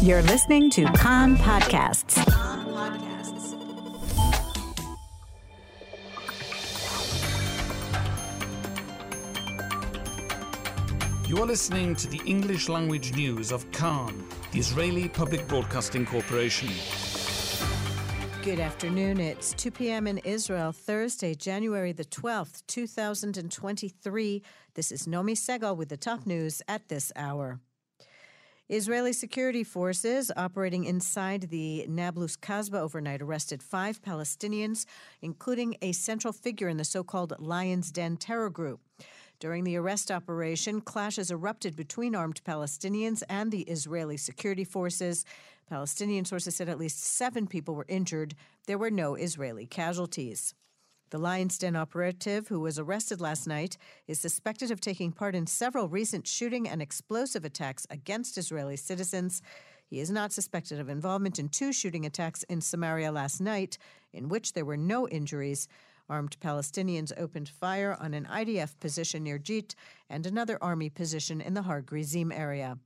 You're listening to Kan Podcasts. You are listening to the English language news of Kan, the Israeli Public Broadcasting Corporation. Good afternoon. It's 2 p.m. in Israel, Thursday, January the 12th, 2023. This is Nomi Segal with the top news at this hour. Israeli security forces operating inside the Nablus Kasbah overnight arrested five Palestinians, including a central figure in the so called Lion's Den terror group. During the arrest operation, clashes erupted between armed Palestinians and the Israeli security forces. Palestinian sources said at least seven people were injured. There were no Israeli casualties. The Lion's Den operative, who was arrested last night, is suspected of taking part in several recent shooting and explosive attacks against Israeli citizens. He is not suspected of involvement in two shooting attacks in Samaria last night, in which there were no injuries. Armed Palestinians opened fire on an IDF position near Jit and another army position in the Har Gerizim area.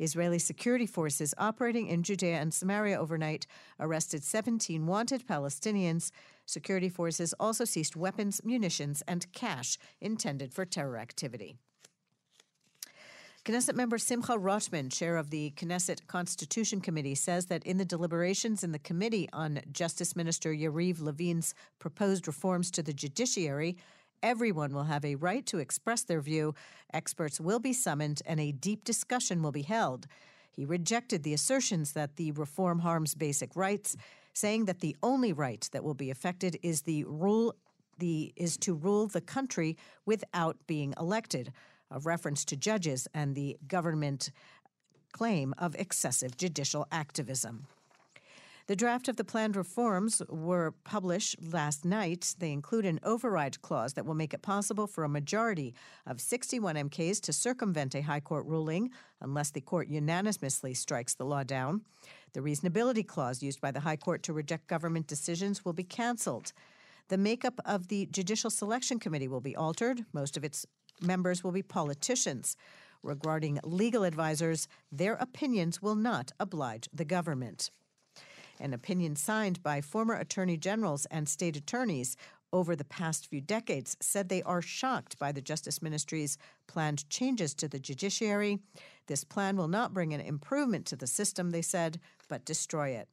Israeli security forces operating in Judea and Samaria overnight arrested 17 wanted Palestinians. Security forces also seized weapons, munitions, and cash intended for terror activity. Knesset member Simcha Rothman, chair of the Knesset Constitution Committee, says that in the deliberations in the committee on Justice Minister Yariv Levin's proposed reforms to the judiciary, everyone will have a right to express their view, experts will be summoned, and a deep discussion will be held. He rejected the assertions that the reform harms basic rights, saying that the only right that will be affected is the rule the is to rule the country without being elected, a reference to judges and the government claim of excessive judicial activism. The draft of the planned reforms were published last night. They include an override clause that will make it possible for a majority of 61 MKs to circumvent a High Court ruling unless the court unanimously strikes the law down. The reasonability clause used by the High Court to reject government decisions will be canceled. The makeup of the Judicial Selection Committee will be altered. Most of its members will be politicians. Regarding legal advisors, their opinions will not oblige the government. An opinion signed by former attorney generals and state attorneys over the past few decades said they are shocked by the Justice Ministry's planned changes to the judiciary. This plan will not bring an improvement to the system, they said, but destroy it.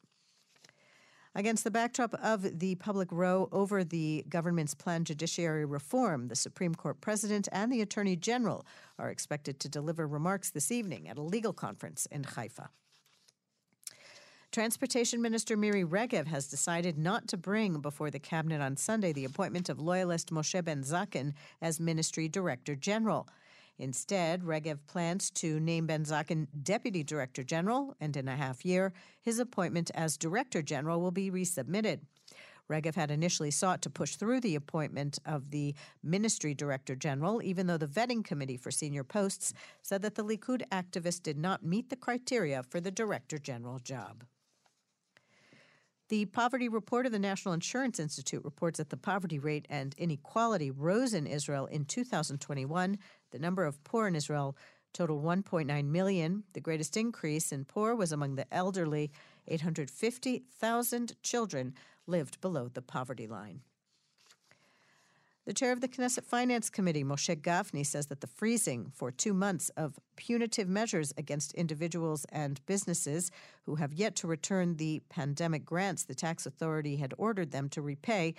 Against the backdrop of the public row over the government's planned judiciary reform, the Supreme Court President and the Attorney General are expected to deliver remarks this evening at a legal conference in Haifa. Transportation Minister Miri Regev has decided not to bring before the cabinet on Sunday the appointment of loyalist Moshe Ben Zaken as Ministry Director General. Instead, Regev plans to name Ben Zaken Deputy Director General, and in a half year, his appointment as Director General will be resubmitted. Regev had initially sought to push through the appointment of the Ministry Director General, even though the vetting committee for senior posts said that the Likud activist did not meet the criteria for the Director General job. The poverty report of the National Insurance Institute reports that the poverty rate and inequality rose in Israel in 2021. The number of poor in Israel totaled 1.9 million. The greatest increase in poor was among the elderly. 850,000 children lived below the poverty line. The chair of the Knesset Finance Committee, Moshe Gafni, says that the freezing for two months of punitive measures against individuals and businesses who have yet to return the pandemic grants the tax authority had ordered them to repay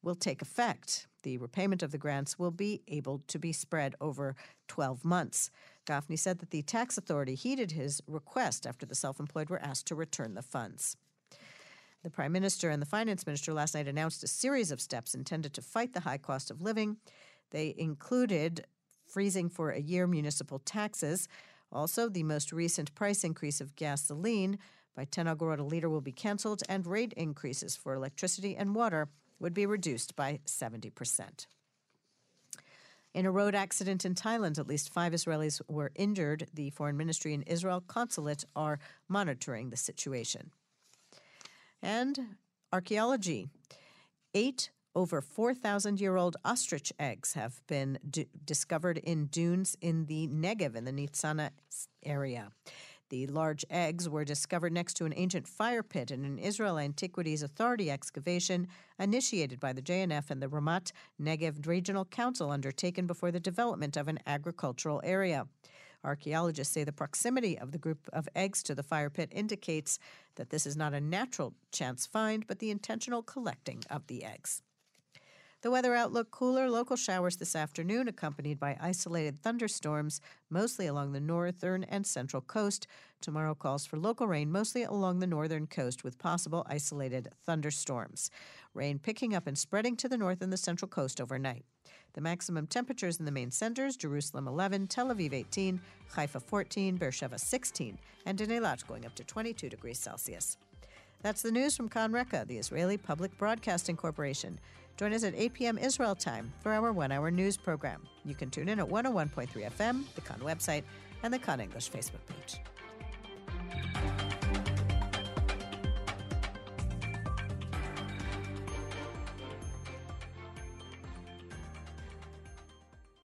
will take effect. The repayment of the grants will be able to be spread over 12 months. Gafni said that the tax authority heeded his request after the self employed were asked to return the funds. The Prime Minister and the Finance Minister last night announced a series of steps intended to fight the high cost of living. They included freezing for a year municipal taxes. Also, the most recent price increase of gasoline by 10 agorot a liter will be canceled, and rate increases for electricity and water would be reduced by 70%. In a road accident in Thailand, at least five Israelis were injured. The Foreign Ministry and Israel consulate are monitoring the situation. And archaeology. Eight over 4,000 year old ostrich eggs have been d- discovered in dunes in the Negev, in the Nitzana area. The large eggs were discovered next to an ancient fire pit in an Israel Antiquities Authority excavation initiated by the JNF and the Ramat Negev Regional Council undertaken before the development of an agricultural area. Archaeologists say the proximity of the group of eggs to the fire pit indicates that this is not a natural chance find, but the intentional collecting of the eggs. The weather outlook cooler local showers this afternoon, accompanied by isolated thunderstorms, mostly along the northern and central coast. Tomorrow calls for local rain, mostly along the northern coast, with possible isolated thunderstorms. Rain picking up and spreading to the north and the central coast overnight. The maximum temperatures in the main centers Jerusalem 11, Tel Aviv 18, Haifa 14, Beersheba 16, and in Eilat going up to 22 degrees Celsius. That's the news from Kan Reka, the Israeli Public Broadcasting Corporation. Join us at 8 p.m. Israel time for our one hour news program. You can tune in at 101.3 FM, the Kan website, and the Kan English Facebook page.